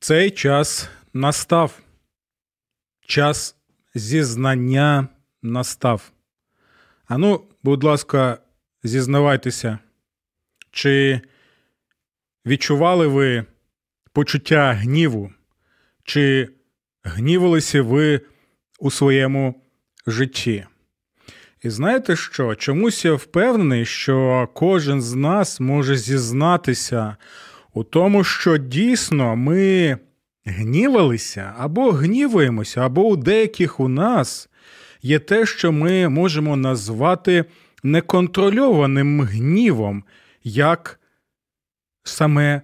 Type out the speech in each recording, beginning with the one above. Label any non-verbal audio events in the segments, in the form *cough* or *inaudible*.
цей час настав. Час зізнання настав. Ану, будь ласка, зізнавайтеся, чи відчували ви почуття гніву, чи гнівалися ви у своєму житті? І знаєте що? Чомусь я впевнений, що кожен з нас може зізнатися у тому, що дійсно ми гнівалися або гніваємося, або у деяких у нас є те, що ми можемо назвати неконтрольованим гнівом, як саме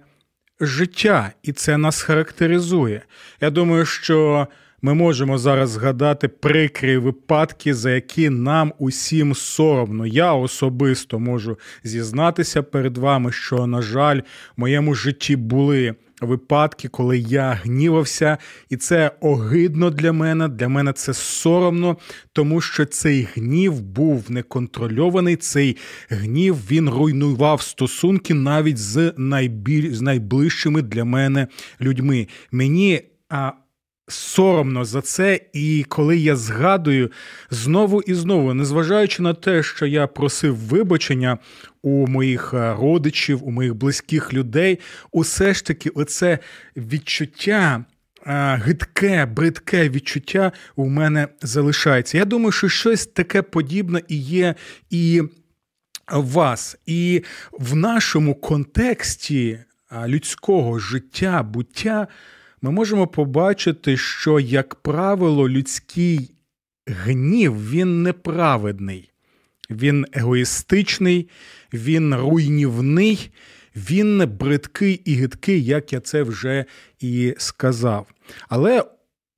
життя, і це нас характеризує. Я думаю, що ми можемо зараз згадати прикрі випадки, за які нам усім соромно. Я особисто можу зізнатися перед вами, що, на жаль, в моєму житті були. Випадки, коли я гнівався, і це огидно для мене. Для мене це соромно, тому що цей гнів був неконтрольований. Цей гнів він руйнував стосунки навіть з найбіль... з найближчими для мене людьми. Мені а, соромно за це, і коли я згадую знову і знову, незважаючи на те, що я просив вибачення у моїх е, родичів, у моїх близьких людей, усе ж таки, оце відчуття. Е, гидке, бридке відчуття у мене залишається. Я думаю, що щось таке подібне і є і вас. І в нашому контексті е, людського життя, буття ми можемо побачити, що, як правило, людський гнів він неправедний, він егоїстичний, він руйнівний, він бридкий і гидкий, як я це вже і сказав. Але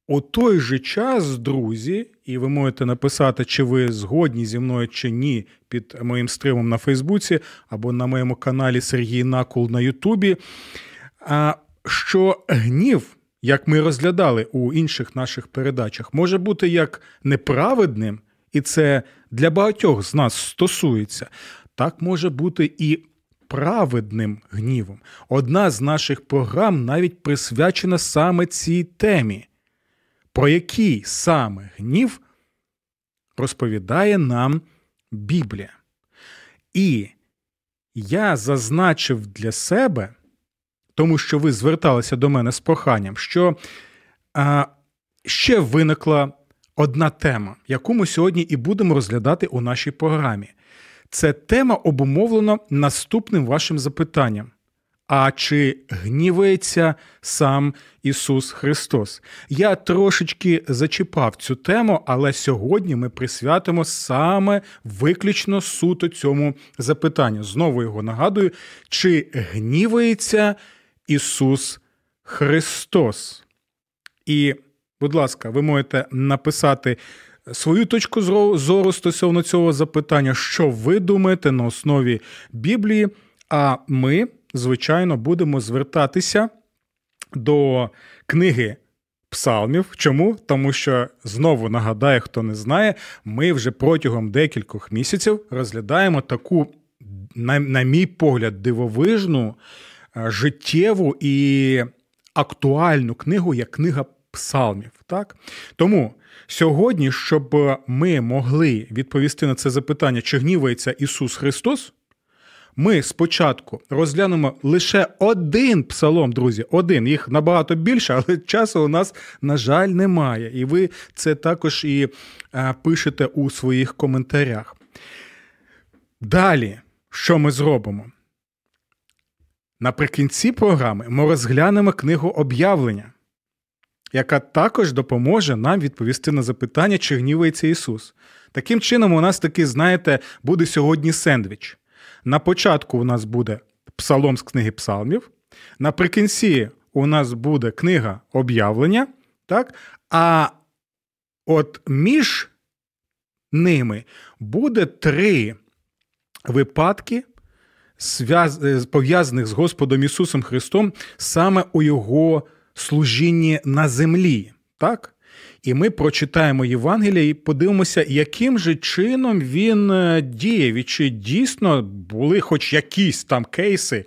у той же час, друзі, і ви можете написати, чи ви згодні зі мною чи ні, під моїм стримом на Фейсбуці або на моєму каналі Сергій Накул на Ютубі що гнів, як ми розглядали у інших наших передачах, може бути як неправедним, і це для багатьох з нас стосується, так може бути і праведним гнівом. Одна з наших програм навіть присвячена саме цій темі, про який саме гнів розповідає нам Біблія. І я зазначив для себе тому що ви зверталися до мене з проханням, що а, ще виникла одна тема, яку ми сьогодні і будемо розглядати у нашій програмі. Це тема обумовлена наступним вашим запитанням. А чи гнівається сам Ісус Христос? Я трошечки зачіпав цю тему, але сьогодні ми присвятимо саме виключно суто цьому запитанню. Знову його нагадую, чи гнівається Ісус Христос. І, будь ласка, ви можете написати свою точку зору стосовно цього запитання, що ви думаєте на основі Біблії. А ми, звичайно, будемо звертатися до книги. Псалмів. Чому? Тому що знову нагадаю, хто не знає, ми вже протягом декількох місяців розглядаємо таку, на, на мій погляд, дивовижну життєву і актуальну книгу як книга псалмів. Так? Тому сьогодні, щоб ми могли відповісти на це запитання, чи гнівається Ісус Христос. Ми спочатку розглянемо лише один псалом, друзі, один. Їх набагато більше, але часу у нас, на жаль, немає. І ви це також і е, пишете у своїх коментарях. Далі, що ми зробимо? Наприкінці програми ми розглянемо книгу об'явлення, яка також допоможе нам відповісти на запитання, чи гнівається Ісус. Таким чином, у нас таки, знаєте, буде сьогодні сендвіч. На початку у нас буде псалом з книги псалмів. Наприкінці у нас буде книга об'явлення, так? а от між ними буде три випадки, пов'язаних з Господом Ісусом Христом саме у Його служінні на землі. Так? І ми прочитаємо Євангелія і подивимося, яким же чином він е, діє, і чи дійсно були хоч якісь там кейси,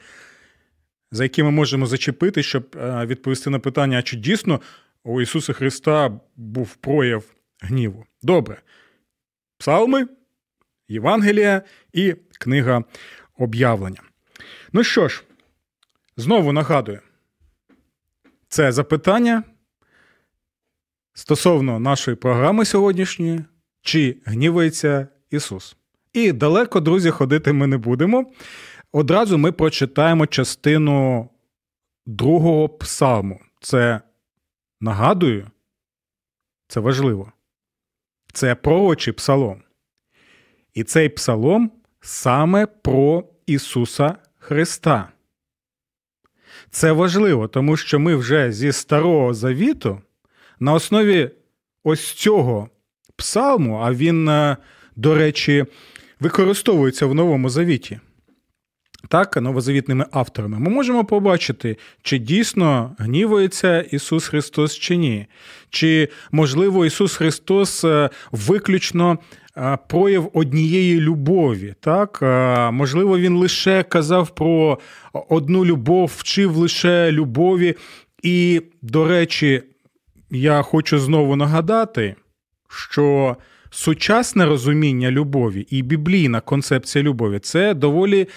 за які ми можемо зачепити, щоб е, відповісти на питання, а чи дійсно у Ісуса Христа був прояв гніву. Добре. Псалми, Євангелія і книга об'явлення. Ну що ж, знову нагадую, це запитання стосовно нашої програми сьогоднішньої, чи гнівається Ісус. І далеко, друзі, ходити ми не будемо. Одразу ми прочитаємо частину другого псалму. Це нагадую, це важливо. Це пророчий псалом. І цей псалом саме про Ісуса Христа. Це важливо, тому що ми вже зі Старого Завіту на основі ось цього псалму, а він, е, до речі, використовується в Новому Завіті. Так, новозавітними авторами, ми можемо побачити, чи дійсно гнівується Ісус Христос чи ні. Чи, можливо, Ісус Христос е, виключно е, прояв однієї любові. Так? Можливо, Він лише казав про одну любов, вчив лише любові. І, до речі, я хочу знову нагадати, що сучасне розуміння любові і біблійна концепція любові це доволі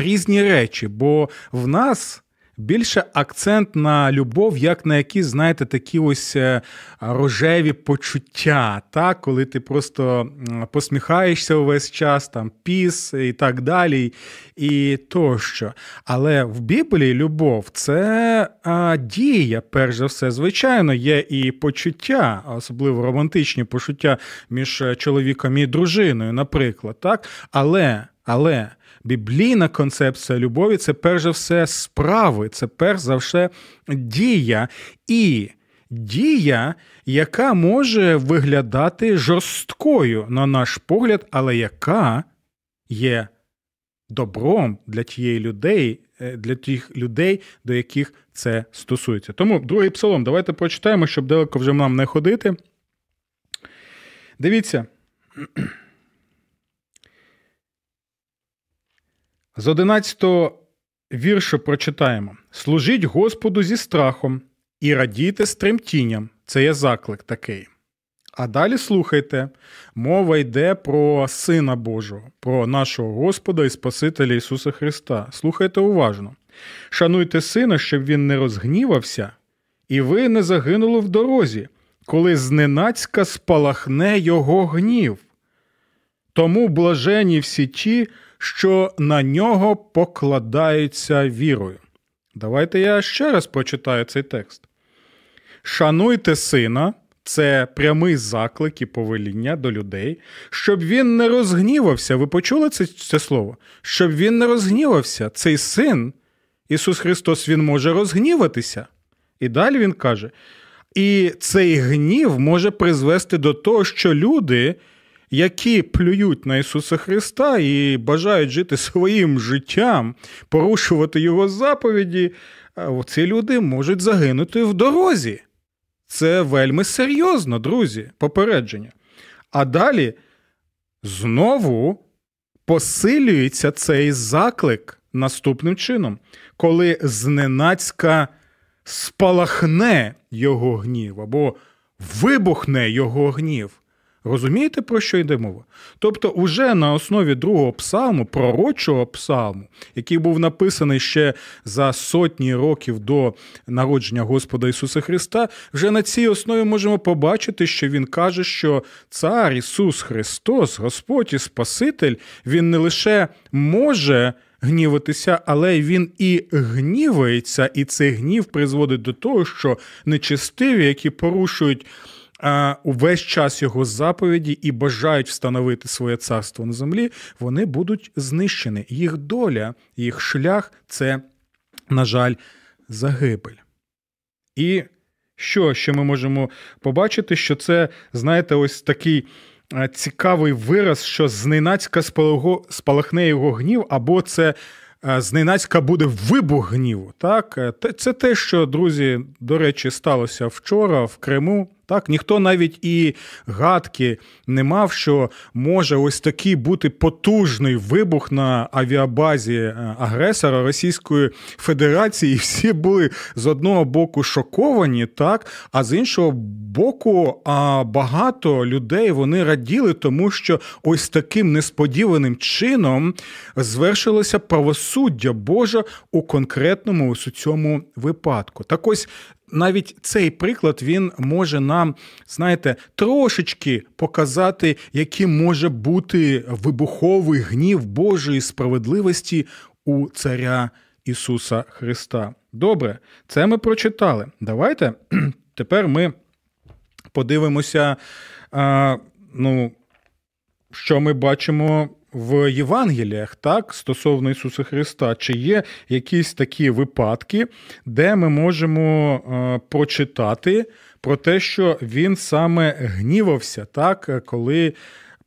різні речі, бо в нас більше акцент на любов, як на якісь, знаєте, такі ось е, рожеві почуття, так? коли ти просто посміхаєшся увесь час, там піс і так далі, і тощо. Але в Біблії любов це а, дія, перш за все. Звичайно, є і почуття, особливо романтичні почуття між чоловіком і дружиною, наприклад. так? Але, але біблійна концепція любові це перш за все справи, це перш за все дія. І дія, яка може виглядати жорсткою, на наш погляд, але яка є добром для тієї людей, е, для тих людей, до яких це стосується. Тому другий псалом, давайте прочитаємо, щоб далеко вже нам не ходити. Дивіться. З 11 віршу прочитаємо: Служіть Господу зі страхом і радійте з тремтінням. Це є заклик такий. А далі слухайте, мова йде про Сина Божого, про нашого Господа і Спасителя Ісуса Христа. Слухайте уважно. Шануйте сина, щоб він не розгнівався, і ви не загинули в дорозі, коли зненацька спалахне його гнів. Тому блажені всі ті, що на нього покладаються вірою. Давайте я ще раз прочитаю цей текст. Шануйте сина, це прямий заклик і повеління до людей, щоб він не розгнівався. Ви почули це, це слово? Щоб він не розгнівався. Цей син, Ісус Христос, Він може розгніватися. І далі Він каже: і цей гнів може призвести до того, що люди які плюють на Ісуса Христа і бажають жити своїм життям, порушувати Його заповіді, ці люди можуть загинути в дорозі. Це вельми серйозно, друзі, попередження. А далі знову посилюється цей заклик наступним чином, коли зненацька спалахне його гнів або вибухне його гнів. Розумієте, про що йде мова? Тобто, уже на основі другого псалму, пророчого псалму, який був написаний ще за сотні років до народження Господа Ісуса Христа, вже на цій основі можемо побачити, що Він каже, що Цар Ісус Христос, Господь і Спаситель, Він не лише може. Гніватися, але він і гнівається, і цей гнів призводить до того, що нечистиві, які порушують увесь час його заповіді і бажають встановити своє царство на землі, вони будуть знищені. Їх доля, їх шлях це, на жаль, загибель. І що ще ми можемо побачити, що це, знаєте, ось такий цікавий вираз, що зненацька спалахне його гнів, або це зненацька буде вибух гніву. Так, це те, що друзі, до речі, сталося вчора в Криму. Так, ніхто навіть і гадки не мав, що може ось такий бути потужний вибух на авіабазі е, агресора Російської Федерації. *laughs* І всі були з одного боку шоковані, так, а з іншого боку, а багато людей вони раділи, тому що ось таким несподіваним чином звершилося правосуддя Боже у конкретному ось у цьому випадку. Так ось навіть цей приклад він може нам, знаєте, трошечки показати, яким може бути вибуховий гнів Божої справедливості у царя Ісуса Христа. Добре, це ми прочитали. Давайте *clears throat* тепер ми подивимося, а, ну, що ми бачимо в Євангеліях, так, стосовно Ісуса Христа, чи є якісь такі випадки, де ми можемо е, прочитати про те, що він саме гнівався, так, коли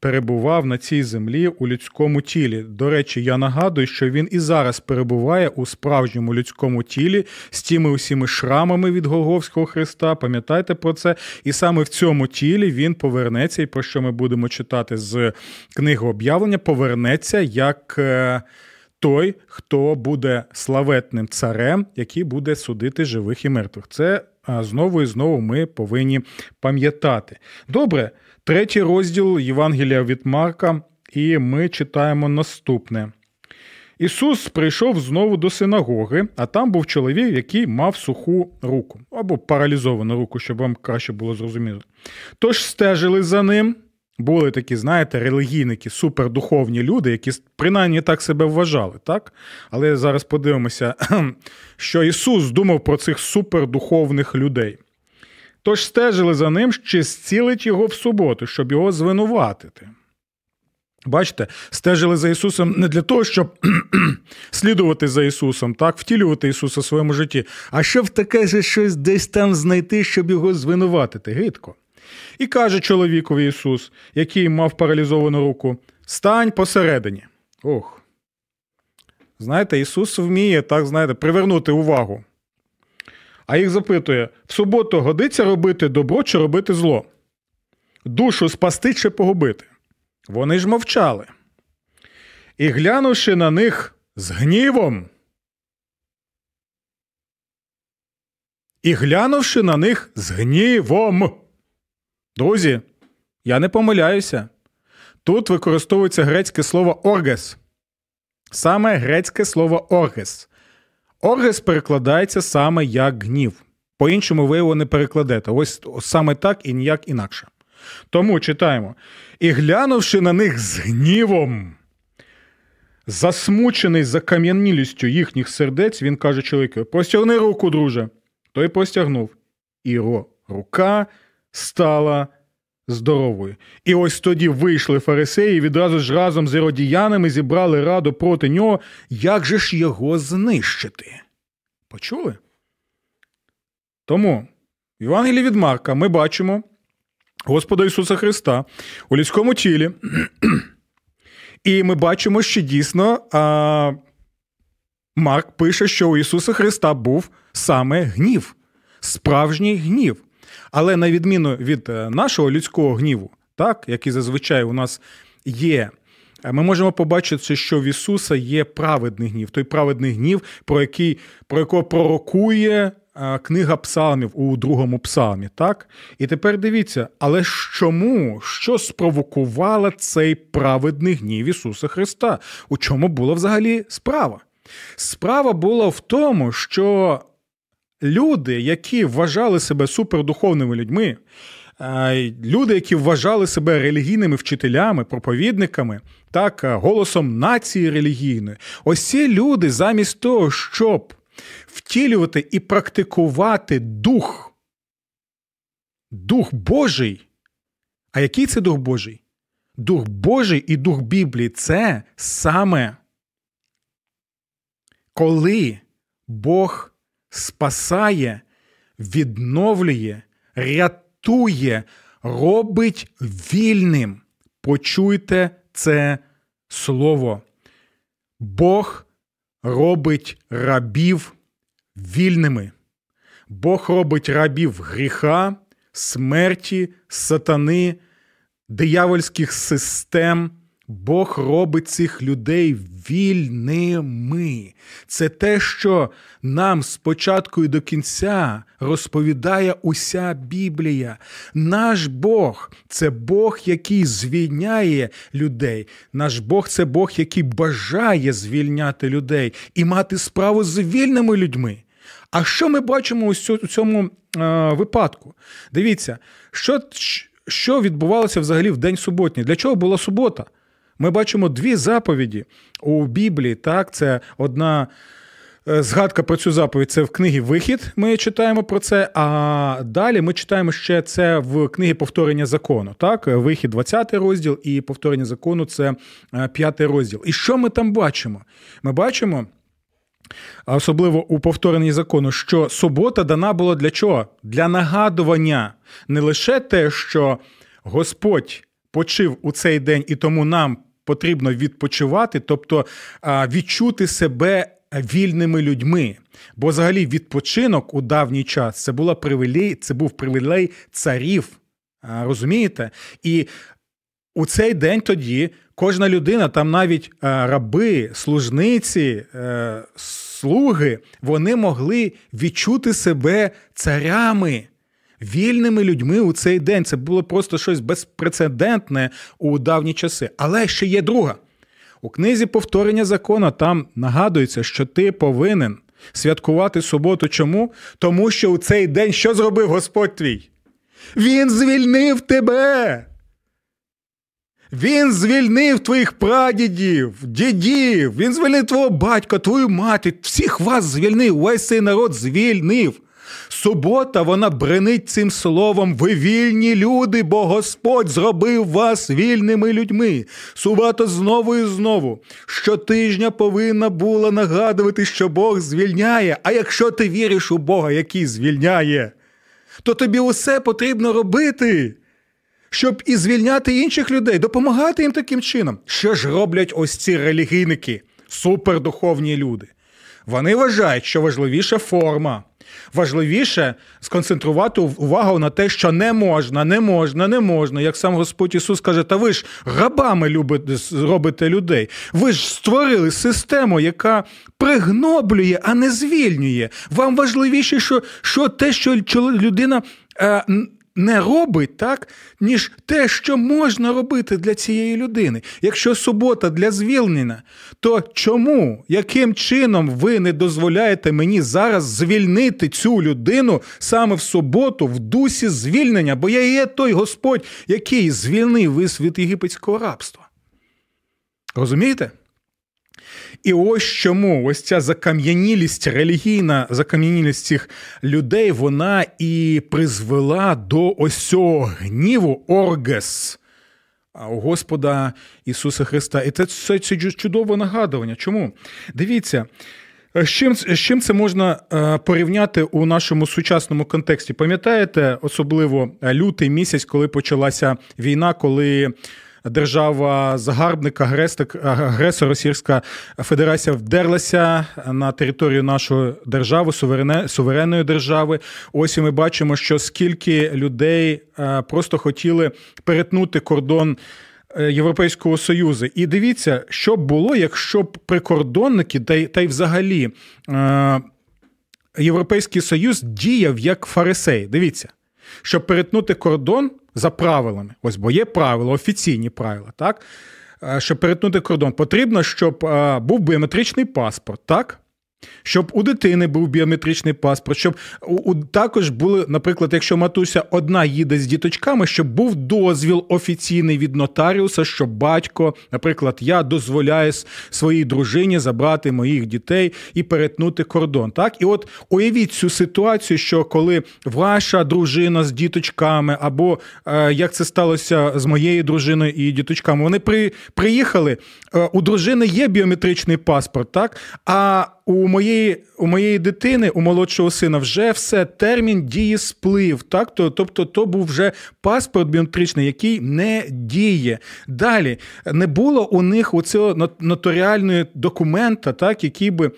перебував на цій землі у людському тілі. До речі, я нагадую, що він і зараз перебуває у справжньому людському тілі з тими усіми шрамами від Голговського Христа. Пам'ятайте про це. І саме в цьому тілі він повернеться, і про що ми будемо читати з книги об'явлення, повернеться як. Е, той, хто буде славетним царем, який буде судити живих і мертвих. Це знову і знову ми повинні пам'ятати. Добре, Третій розділ Євангелія від Марка, і ми читаємо наступне. Ісус прийшов знову до синагоги, а там був чоловік, який мав суху руку або паралізовану руку, щоб вам краще було зрозуміло. Тож стежили за ним. Були такі, знаєте, релігійники, супердуховні люди, які принаймні так себе вважали, так? Але зараз подивимося, що Ісус думав про цих супердуховних людей. Тож стежили за ним, чи зцілить його в суботу, щоб його звинуватити. Бачите, стежили за Ісусом не для того, щоб слідувати за Ісусом, так, втілювати Ісуса в своєму житті, а щоб таке щось десь там знайти, щоб його звинуватити. Гидко. І каже чоловікові Ісус, який мав паралізовану руку: стань посередині. Ох. Знаєте, Ісус вміє, так, знаєте, привернути увагу а їх запитує: в суботу годиться робити добро чи робити зло? Душу спасти чи погубити? Вони ж мовчали. І глянувши на них з гнівом. І глянувши на них з гнівом. Друзі, я не помиляюся. Тут використовується грецьке слово оргес. Саме грецьке слово оргес. Оргес перекладається саме як гнів. По-іншому ви його не перекладете. Ось саме так і ніяк інакше. Тому читаємо. І глянувши на них з гнівом, засмучений закам'янілістю їхніх сердець, він каже чоловіку: Простягни руку, друже. Той простягнув. І рука стала здоровою. І ось тоді вийшли фарисеї відразу ж разом з іродіянами зібрали раду проти нього, як же ж його знищити? Почули? Тому в Євангелії від Марка ми бачимо Господа Ісуса Христа у людському тілі. І ми бачимо, що дійсно а, Марк пише, що у Ісуса Христа був саме гнів, справжній гнів. Але на відміну від е, нашого людського гніву, так, який зазвичай у нас є. Е, ми можемо побачити, що в Ісуса є праведний гнів, той праведний гнів, про який, про якого пророкує е, книга псалмів у другому псалмі. так? І тепер дивіться, але чому, що спровокувало цей праведний гнів Ісуса Христа? У чому була взагалі справа? Справа була в тому, що люди, які вважали себе супердуховними людьми, е, люди, які вважали себе релігійними вчителями, проповідниками, так, е, голосом нації релігійної, ось ці люди, замість того, щоб втілювати і практикувати дух, дух Божий. А який це дух Божий? Дух Божий і дух Біблії це саме коли Бог спасає, відновлює, рятує, робить вільним. Почуйте це слово. Бог робить рабів вільними. Бог робить рабів гріха, смерті, сатани, диявольських систем. Бог робить цих людей вільними. Це те, що нам спочатку і до кінця розповідає уся Біблія. Наш Бог це Бог, який звільняє людей. Наш Бог це Бог, який бажає звільняти людей і мати справу з вільними людьми. А що ми бачимо у цьому е, випадку? Дивіться, що що відбувалося взагалі в день суботній? Для чого була субота? Ми бачимо дві заповіді у Біблії. Так, це одна. Е, згадка про цю заповідь це в книгі Вихід. Ми читаємо про це. А далі ми читаємо ще це в книгі повторення закону. Так, вихід, 20 розділ, і повторення закону це 5 е, розділ. І що ми там бачимо? Ми бачимо, особливо у повторенні закону, що субота дана була для чого? Для нагадування не лише те, що Господь почив у цей день, і тому нам потрібно відпочивати, тобто відчути себе вільними людьми. Бо взагалі відпочинок у давній час це була привілей, це був привілей царів. Розумієте? І у цей день тоді кожна людина, там навіть раби, служниці, е, слуги, вони могли відчути себе царями вільними людьми у цей день. Це було просто щось безпрецедентне у давні часи. Але ще є друга. У книзі повторення закону там нагадується, що ти повинен святкувати суботу. Чому? Тому що у цей день що зробив Господь твій? Він звільнив тебе. Він звільнив твоїх прадідів, дідів, він звільнив твого батька, твою мати, всіх вас звільнив, весь цей народ звільнив. Субота вона бренить цим словом. Ви вільні люди, бо Господь зробив вас вільними людьми. Субота знову і знову. Щотижня повинна була нагадувати, що Бог звільняє. А якщо ти віриш у Бога, який звільняє, то тобі усе потрібно робити. Щоб і звільняти інших людей, допомагати їм таким чином. Що ж роблять ось ці релігійники, супердуховні люди? Вони вважають, що важливіша форма, Важливіше сконцентрувати увагу на те, що не можна, не можна, не можна. Як сам Господь Ісус каже, та ви ж рабами любите, робите людей. Ви ж створили систему, яка пригноблює, а не звільнює. Вам важливіше, що що те, що людина. Е, не робить так, ніж те, що можна робити для цієї людини. Якщо субота для звільнення, то чому, яким чином ви не дозволяєте мені зараз звільнити цю людину саме в суботу, в дусі звільнення? Бо я є той Господь, який звільнив вис від єгипетського рабства. Розумієте? І ось чому ось ця закам'янілість, релігійна закам'янілість цих людей, вона і призвела до ось цього гніву оргес у Господа Ісуса Христа. І це, це, це чудове нагадування. Чому? Дивіться. З чим з чим це можна е, порівняти у нашому сучасному контексті? Пам'ятаєте, особливо лютий місяць, коли почалася війна, коли держава загарбника, агресор Російська Федерація вдерлася на територію нашої держави, суверенної держави. Ось і ми бачимо, що скільки людей е, просто хотіли перетнути кордон. Е, Європейського Союзу. І дивіться, що б було, якщо б прикордонники, та й та й взагалі е, Європейський Союз діяв як фарисей. Дивіться, щоб перетнути кордон, за правилами. Ось, бо є правила, офіційні правила, так? Е, щоб перетнути кордон, потрібно, щоб е, був біометричний паспорт, так? Щоб у дитини був біометричний паспорт, щоб у, також були, наприклад, якщо матуся одна їде з діточками, щоб був дозвіл офіційний від нотаріуса, що батько, наприклад, я дозволяю своїй дружині забрати моїх дітей і перетнути кордон. Так, і от уявіть цю ситуацію, що коли ваша дружина з діточками, або е, як це сталося з моєю дружиною і діточками, вони при, приїхали. Е, у дружини є біометричний паспорт, так а у моєї у моєї дитини, у молодшого сина, вже все термін дії сплив. Так? Тобто, то був вже паспорт біометричний, який не діє. Далі не було у них оцього ноторіального документа, так, який би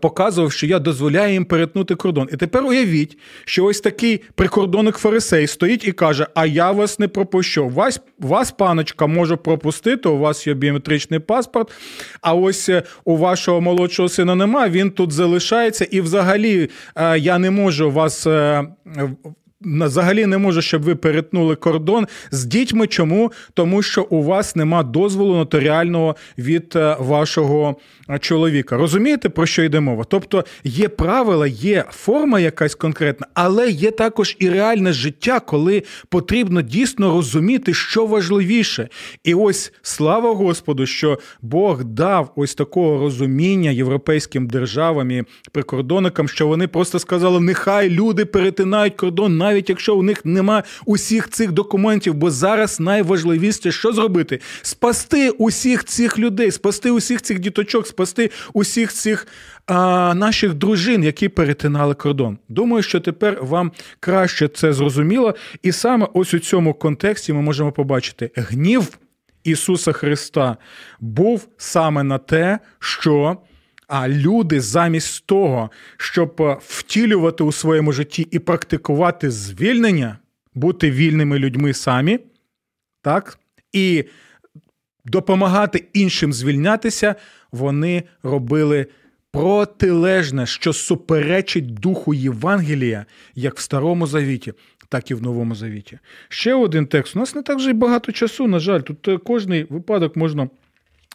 показував, що я дозволяю їм перетнути кордон. І тепер уявіть, що ось такий прикордонник фарисей стоїть і каже: А я вас не пропущу. Вас, вас паночка, можу пропустити, у вас є біометричний паспорт, а ось е, у вашого молодшого сина немає, він тут залишається, і взагалі е, я не можу вас е, взагалі не може, щоб ви перетнули кордон з дітьми. Чому? Тому що у вас нема дозволу нотаріального від е, вашого е, чоловіка. Розумієте, про що йде мова? Тобто є правила, є форма якась конкретна, але є також і реальне життя, коли потрібно дійсно розуміти, що важливіше. І ось слава Господу, що Бог дав ось такого розуміння європейським державам і прикордонникам, що вони просто сказали: нехай люди перетинають кордон навіть якщо у них нема усіх цих документів, бо зараз найважливіше, що зробити? Спасти усіх цих людей, спасти усіх цих діточок, спасти усіх цих а, наших дружин, які перетинали кордон. Думаю, що тепер вам краще це зрозуміло, і саме ось у цьому контексті ми можемо побачити гнів Ісуса Христа був саме на те, що. А люди замість того, щоб е, втілювати у своєму житті і практикувати звільнення, бути вільними людьми самі, так, і допомагати іншим звільнятися, вони робили протилежне, що суперечить духу Євангелія, як в Старому Завіті, так і в Новому Завіті. Ще один текст. У нас не так вже й багато часу, на жаль, тут е, кожний випадок можна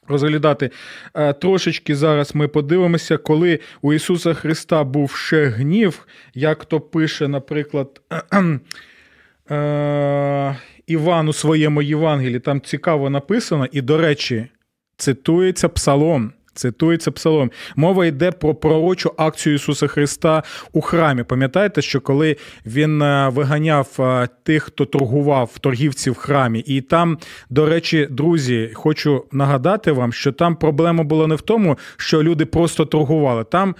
розглядати. Е, трошечки зараз ми подивимося, коли у Ісуса Христа був ще гнів, як то пише, наприклад, *clears throat* е, Іван у своєму Євангелії, там цікаво написано, і, до речі, цитується Псалом. Цитується псалом. Мова йде про пророчу акцію Ісуса Христа у храмі. Пам'ятаєте, що коли він е, виганяв е, тих, хто торгував торгівців в храмі, і там, до речі, друзі, хочу нагадати вам, що там проблема була не в тому, що люди просто торгували. Там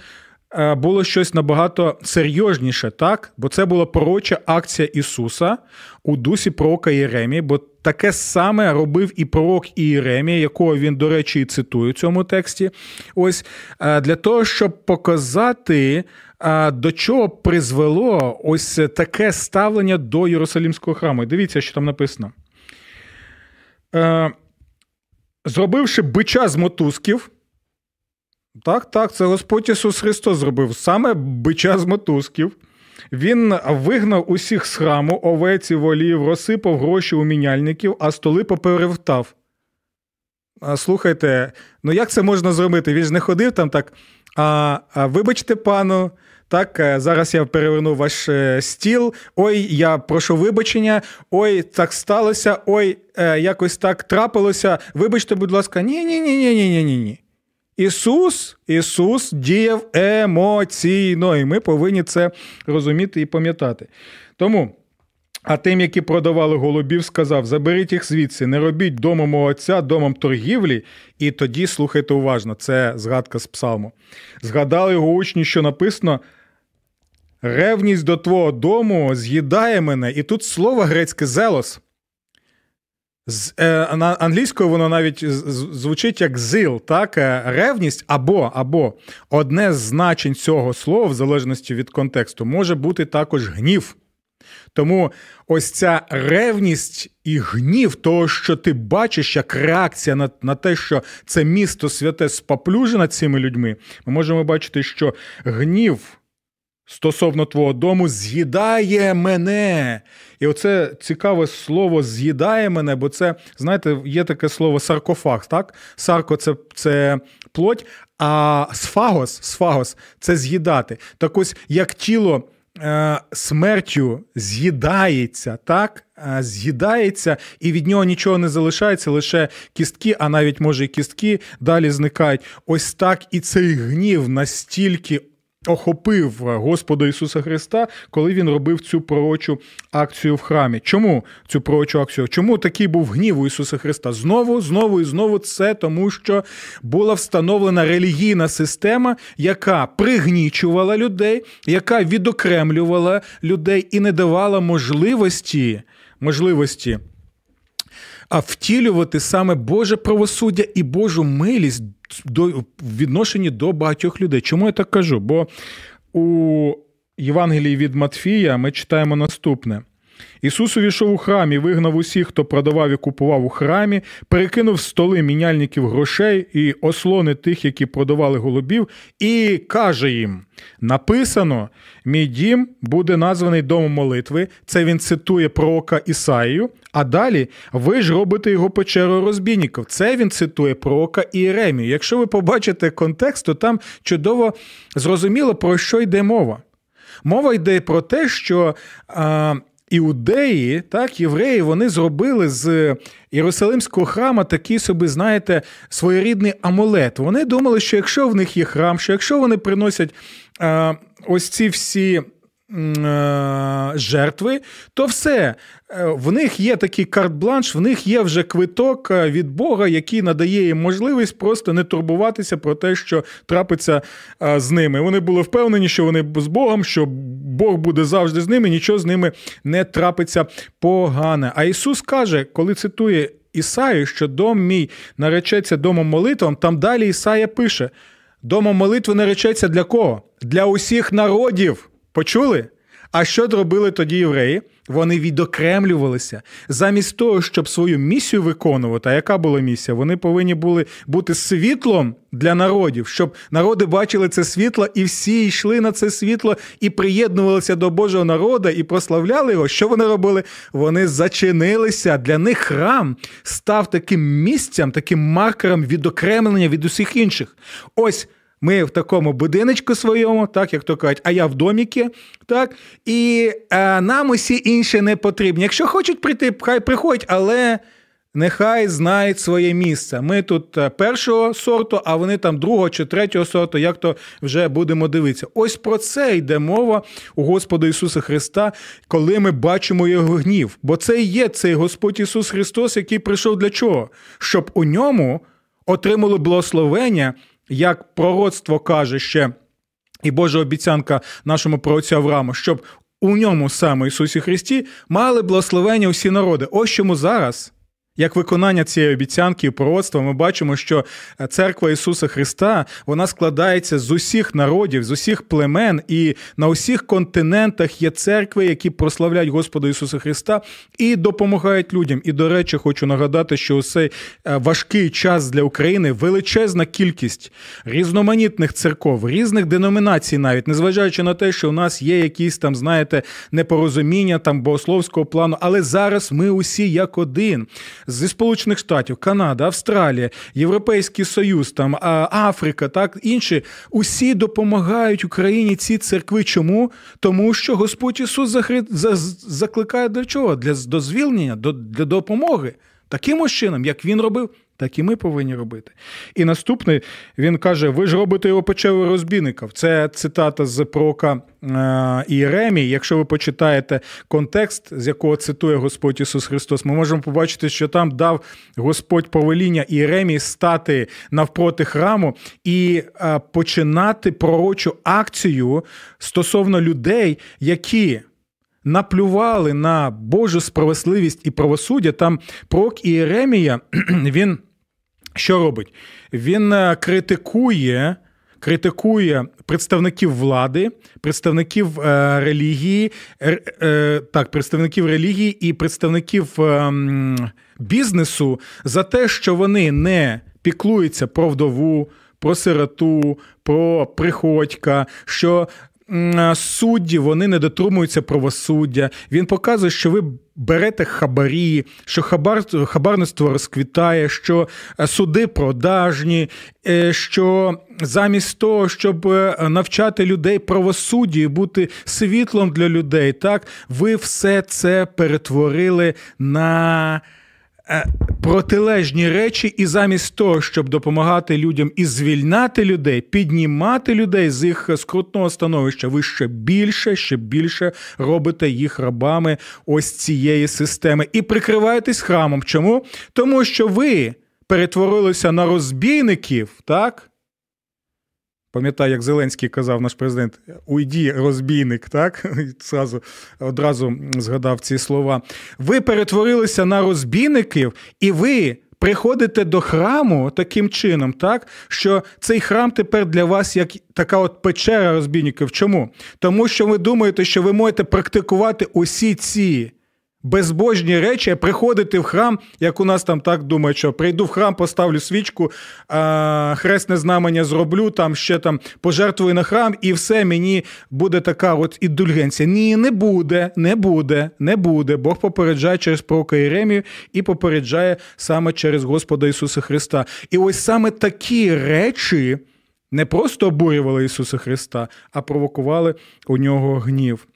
було щось набагато серйозніше, так? Бо це була пророча акція Ісуса у дусі пророка Єремії, бо таке саме робив і пророк Ієремія, якого він, до речі, і цитує у цьому тексті. Ось е, для того, щоб показати. Е, до чого призвело ось таке ставлення до Єрусалімського храму? Дивіться, що там написано. Зробивши бича з мотузків, так, так, це Господь Ісус Христос зробив саме бича з мотузків. Він вигнав усіх з храму, овець і волів, розсипав гроші у міняльників, а столи поперевтав. Слухайте, ну як це можна зробити? Він ж не ходив там так. А, а Вибачте, пану, так, е, зараз я переверну ваш е, стіл. Ой, я прошу вибачення, ой, так сталося, ой, е, якось так трапилося. Вибачте, будь ласка, ні-ні-ні-ні-ні-ні-ні. Ісус Ісус діяв емоційно, і ми повинні це розуміти і пам'ятати. Тому. А тим, які продавали голубів, сказав: заберіть їх звідси, не робіть домом отця, домом торгівлі, і тоді слухайте уважно, це згадка з псалму. Згадали його учні, що написано: ревність до твого дому з'їдає мене, і тут слово грецьке зелос. З, е, на англійською воно навіть звучить як зил, так? Е, ревність або або одне з значень цього слова, в залежності від контексту, може бути також гнів. Тому ось ця ревність і гнів, того, що ти бачиш як реакція на на те, що це місто святе споплюжено цими людьми, ми можемо бачити, що гнів стосовно твого дому з'їдає мене. І оце цікаве слово з'їдає мене, бо це, знаєте, є таке слово саркофаг. так? Сарко це це плоть, а сфагос сфагос це з'їдати. Так ось як тіло. Е, смертю з'їдається, так? Е, з'їдається, і від нього нічого не залишається, лише кістки, а навіть може і кістки далі зникають. Ось так і цей гнів настільки охопив Господа Ісуса Христа, коли він робив цю пророчу акцію в храмі. Чому цю пророчу акцію? Чому такий був гнів у Ісуса Христа? Знову, знову і знову це тому, що була встановлена релігійна система, яка пригнічувала людей, яка відокремлювала людей і не давала можливості. можливості а втілювати саме Боже правосуддя і Божу милість до, відношенні до багатьох людей. Чому я так кажу? Бо у Євангелії від Матфія ми читаємо наступне. Ісус увійшов у храм і вигнав усіх, хто продавав і купував у храмі, перекинув столи міняльників грошей і ослони тих, які продавали голубів, і каже їм: написано: мій дім буде названий домом молитви. Це він цитує пророка Ісаїю. А далі ви ж робите його печерою розбійників. Це він цитує пророка Іеремію. Якщо ви побачите контекст, то там чудово зрозуміло, про що йде мова. Мова йде про те, що а, іудеї, так, євреї, вони зробили з Єрусалимського храма такий собі, знаєте, своєрідний амулет. Вони думали, що якщо в них є храм, що якщо вони приносять е, ось ці всі. Е, жертви, то все. Е, в них є такий карт-бланш, в них є вже квиток е, від Бога, який надає їм можливість просто не турбуватися про те, що трапиться з ними. Вони були впевнені, що вони з Богом, що Бог буде завжди з ними, нічого з ними не трапиться погане. А Ісус каже, коли цитує Ісаю, що дом мій наречеться домом молитвам, там далі Ісая пише: домом молитви наречеться для кого? Для усіх народів. Почули? А що робили тоді євреї? Вони відокремлювалися замість того, щоб свою місію виконувати. А яка була місія? Вони повинні були бути світлом для народів, щоб народи бачили це світло, і всі йшли на це світло і приєднувалися до Божого народу і прославляли його. Що вони робили? Вони зачинилися. Для них храм став таким місцем, таким маркером відокремлення від усіх інших. Ось. Ми в такому будиночку своєму, так як то кажуть, а я в доміки, так, і е, нам усі інші не потрібні. Якщо хочуть прийти, хай приходять, але нехай знають своє місце. Ми тут е, першого сорту, а вони там другого чи третього сорту, як то вже будемо дивитися. Ось про це йде мова у Господа Ісуса Христа, коли ми бачимо його гнів. Бо це і є цей Господь Ісус Христос, який прийшов для чого? Щоб у ньому отримали благословення як пророцтво каже ще, і Божа обіцянка нашому пророцю Аврааму, щоб у ньому саме Ісусі Христі мали благословення усі народи. Ось чому зараз. Як виконання цієї обіцянки і пророцтва, ми бачимо, що е, церква Ісуса Христа вона складається з усіх народів, з усіх племен, і на усіх континентах є церкви, які прославляють Господа Ісуса Христа і допомагають людям. І, до речі, хочу нагадати, що у цей е, важкий час для України величезна кількість різноманітних церков, різних деномінацій, навіть незважаючи на те, що у нас є якісь там, знаєте, непорозуміння там богословського плану, але зараз ми усі як один зі Сполучених Штатів, Канада, Австралія, Європейський Союз, там Африка, так інші усі допомагають Україні ці церкви. Чому? Тому що Господь Ісус закликає для чого? Для дозвільнення, для допомоги. Таким чином, як він робив, так і ми повинні робити. І наступний він каже: ви ж робите його печерою розбійників. Це цитата з пророка Іеремії. Якщо ви почитаєте контекст, з якого цитує Господь Ісус Христос, ми можемо побачити, що там дав Господь повеління Іеремії стати навпроти храму і е, починати пророчу акцію стосовно людей, які наплювали на Божу справедливість і правосуддя, там пророк Іеремія, *clears throat* він що робить? Він е, критикує. Критикує представників влади, представників е, релігії, е, е, так, представників релігії і представників е, бізнесу за те, що вони не піклуються про вдову, про сироту, про приходька, що судді вони не дотримуються правосуддя. Він показує, що ви берете хабарі, що хабар, хабарництво розквітає, що е, суди продажні, е, що замість того, щоб е, навчати людей правосудді, бути світлом для людей, так ви все це перетворили на. Е, протилежні речі, і замість того, щоб допомагати людям і звільняти людей, піднімати людей з їх скрутного становища, ви ще більше, ще більше робите їх рабами ось цієї системи і прикриваєтесь храмом. Чому? Тому що ви перетворилися на розбійників, так? Пам'ятаю, як Зеленський казав наш президент, уйді, розбійник, так? Зразу, одразу згадав ці слова. Ви перетворилися на розбійників, і ви приходите до храму таким чином, так? що цей храм тепер для вас як така от печера розбійників. Чому? Тому що ви думаєте, що ви можете практикувати усі ці безбожні речі, приходити в храм, як у нас там так думають, що прийду в храм, поставлю свічку, хресне знамення зроблю, там ще там пожертвую на храм, і все мені буде така от індульгенція. Ні, не буде, не буде, не буде. Бог попереджає через пророка Єремію і попереджає саме через Господа Ісуса Христа. І ось саме такі речі. Не просто обурювали Ісуса Христа, а провокували у нього гнів.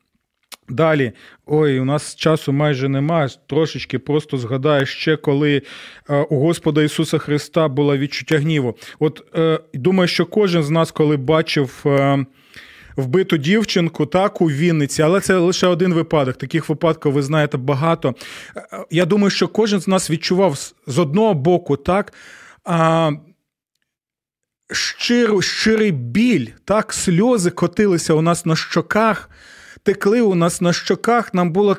Далі, ой, у нас часу майже немає. Трошечки просто згадаю ще, коли е, у Господа Ісуса Христа було відчуття гніву. От е, думаю, що кожен з нас, коли бачив. Е, вбиту дівчинку так у Вінниці, але це лише один випадок. Таких випадків ви знаєте багато. Я думаю, що кожен з нас відчував з одного боку так а, щиру, щирий біль, так, сльози котилися у нас на щоках текли у нас на щоках, нам було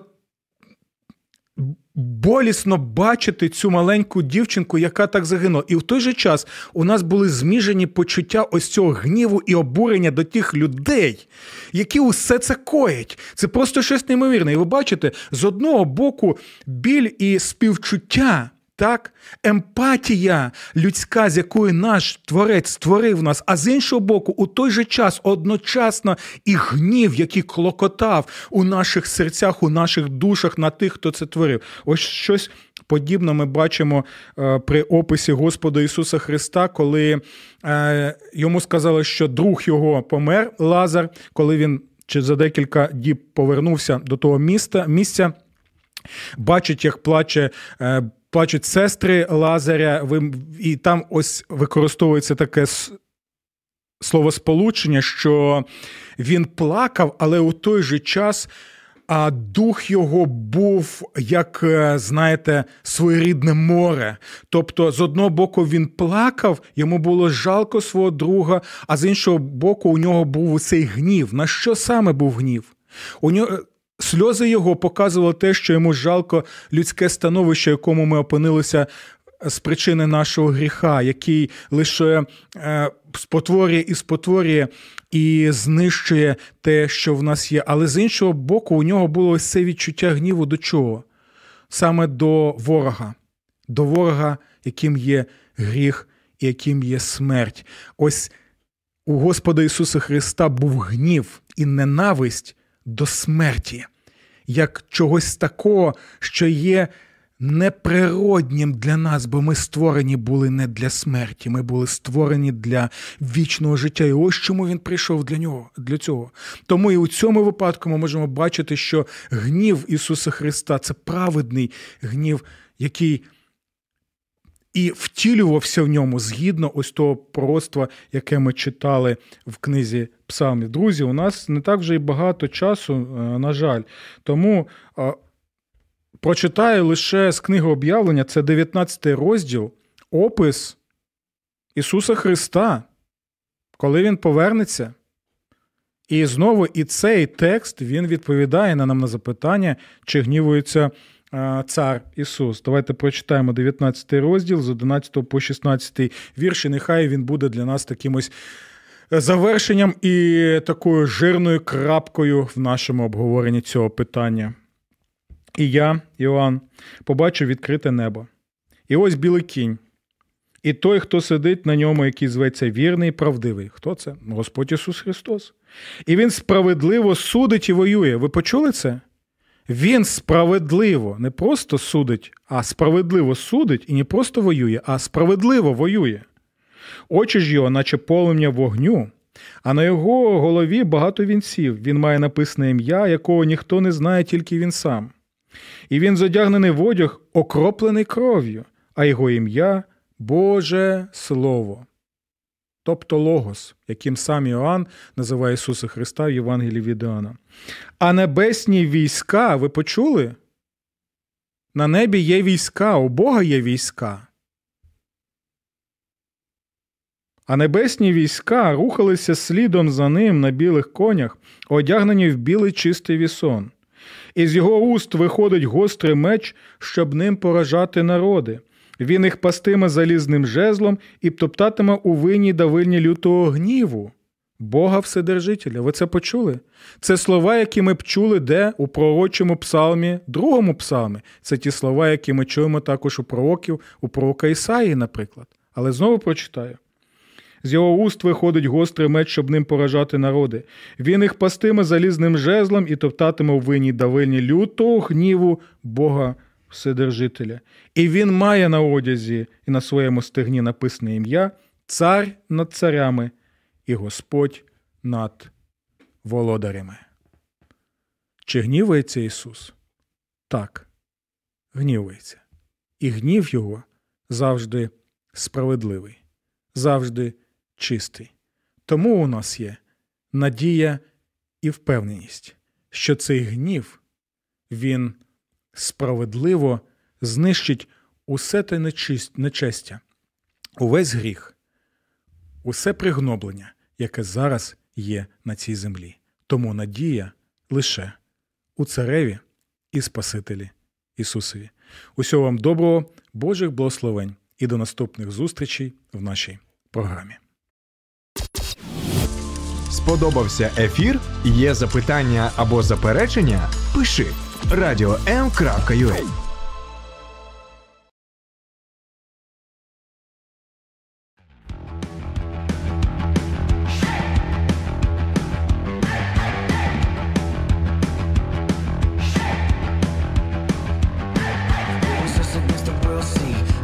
болісно бачити цю маленьку дівчинку, яка так загинула. І в той же час у нас були зміжені почуття ось цього гніву і обурення до тих людей, які усе це коять. Це просто щось неймовірне. І ви бачите, з одного боку біль і співчуття. Так, емпатія людська, з якою наш творець створив нас, а з іншого боку, у той же час одночасно і гнів, який клокотав у наших серцях, у наших душах на тих, хто це творив. Ось щось подібне ми бачимо е, при описі Господа Ісуса Христа, коли е, йому сказали, що друг його помер, Лазар, коли він чи за декілька діб повернувся до того міста місця. Бачить, як плаче е, плачуть сестри Лазаря, і там ось використовується таке словосполучення, що він плакав, але у той же час. Дух його був, як е, знаєте, своєрідне море. Тобто, з одного боку, він плакав, йому було жалко свого друга, а з іншого боку, у нього був цей гнів. На що саме був гнів? У нього Сльози його показували те, що йому жалко людське становище, якому ми опинилися з причини нашого гріха, який лише е, спотворює і спотворює і знищує те, що в нас є. Але з іншого боку, у нього було ось це відчуття гніву до чого? Саме до ворога, до ворога, яким є гріх і яким є смерть. Ось у Господа Ісуса Христа був гнів і ненависть до смерті, як чогось такого, що є неприроднім для нас, бо ми створені були не для смерті, ми були створені для вічного життя. І ось чому він прийшов для нього, для цього. Тому і у цьому випадку ми можемо бачити, що гнів Ісуса Христа це праведний гнів, який і втілювався в ньому згідно ось того пророцтва, яке ми читали в книзі Псалмів. Друзі, у нас не так вже й багато часу, е, на жаль. Тому е, прочитаю лише з книги об'явлення, це 19 розділ, опис Ісуса Христа, коли Він повернеться. І знову і цей текст він відповідає на нам на запитання, чи гнівується цар Ісус. Давайте прочитаємо 19 розділ з 11 по 16 вірш, і нехай він буде для нас таким ось завершенням і такою жирною крапкою в нашому обговоренні цього питання. І я, Іоанн, побачив відкрите небо. І ось білий кінь. І той, хто сидить на ньому, який зветься вірний і правдивий. Хто це? Господь Ісус Христос. І Він справедливо судить і воює. Ви почули це? Він справедливо не просто судить, а справедливо судить і не просто воює, а справедливо воює. Очі ж його, наче полум'я вогню, а на його голові багато вінців. Він має написане ім'я, якого ніхто не знає, тільки він сам. і він задягнений в одяг, окроплений кров'ю, а його ім'я Боже Слово. Тобто Логос, яким сам Іоанн називає Ісуса Христа в Євангелії від Іоанна. А небесні війська, ви почули? На небі є війська, у Бога є війська. А небесні війська рухалися слідом за ним на білих конях, одягнені в білий чистий вісон. Із його уст виходить гострий меч, щоб ним поражати народи. Він їх пастиме залізним жезлом і топтатиме у винні давильні лютого гніву. Бога Вседержителя. Ви це почули? Це слова, які ми б чули де у пророчому псалмі, другому псалмі. Це ті слова, які ми чуємо також у пророків, у пророка Ісаї, наприклад. Але знову прочитаю. З його уст виходить гострий меч, щоб ним поражати народи. Він їх пастиме залізним жезлом і топтатиме у винні давильні лютого гніву Бога Вседержителя. І він має на одязі і на своєму стегні написане ім'я Цар над царями і Господь над володарями. Чи гнівається Ісус? Так, гнівається. І гнів Його завжди справедливий, завжди чистий. Тому у нас є надія і впевненість, що цей гнів він справедливо знищить усе те нечестя, увесь гріх, усе пригноблення, яке зараз є на цій землі. Тому надія лише у цареві і Спасителі Ісусові. Усього вам доброго, Божих благословень і до наступних зустрічей в нашій програмі. Сподобався ефір? Є запитання або заперечення? Пиши радіом.ua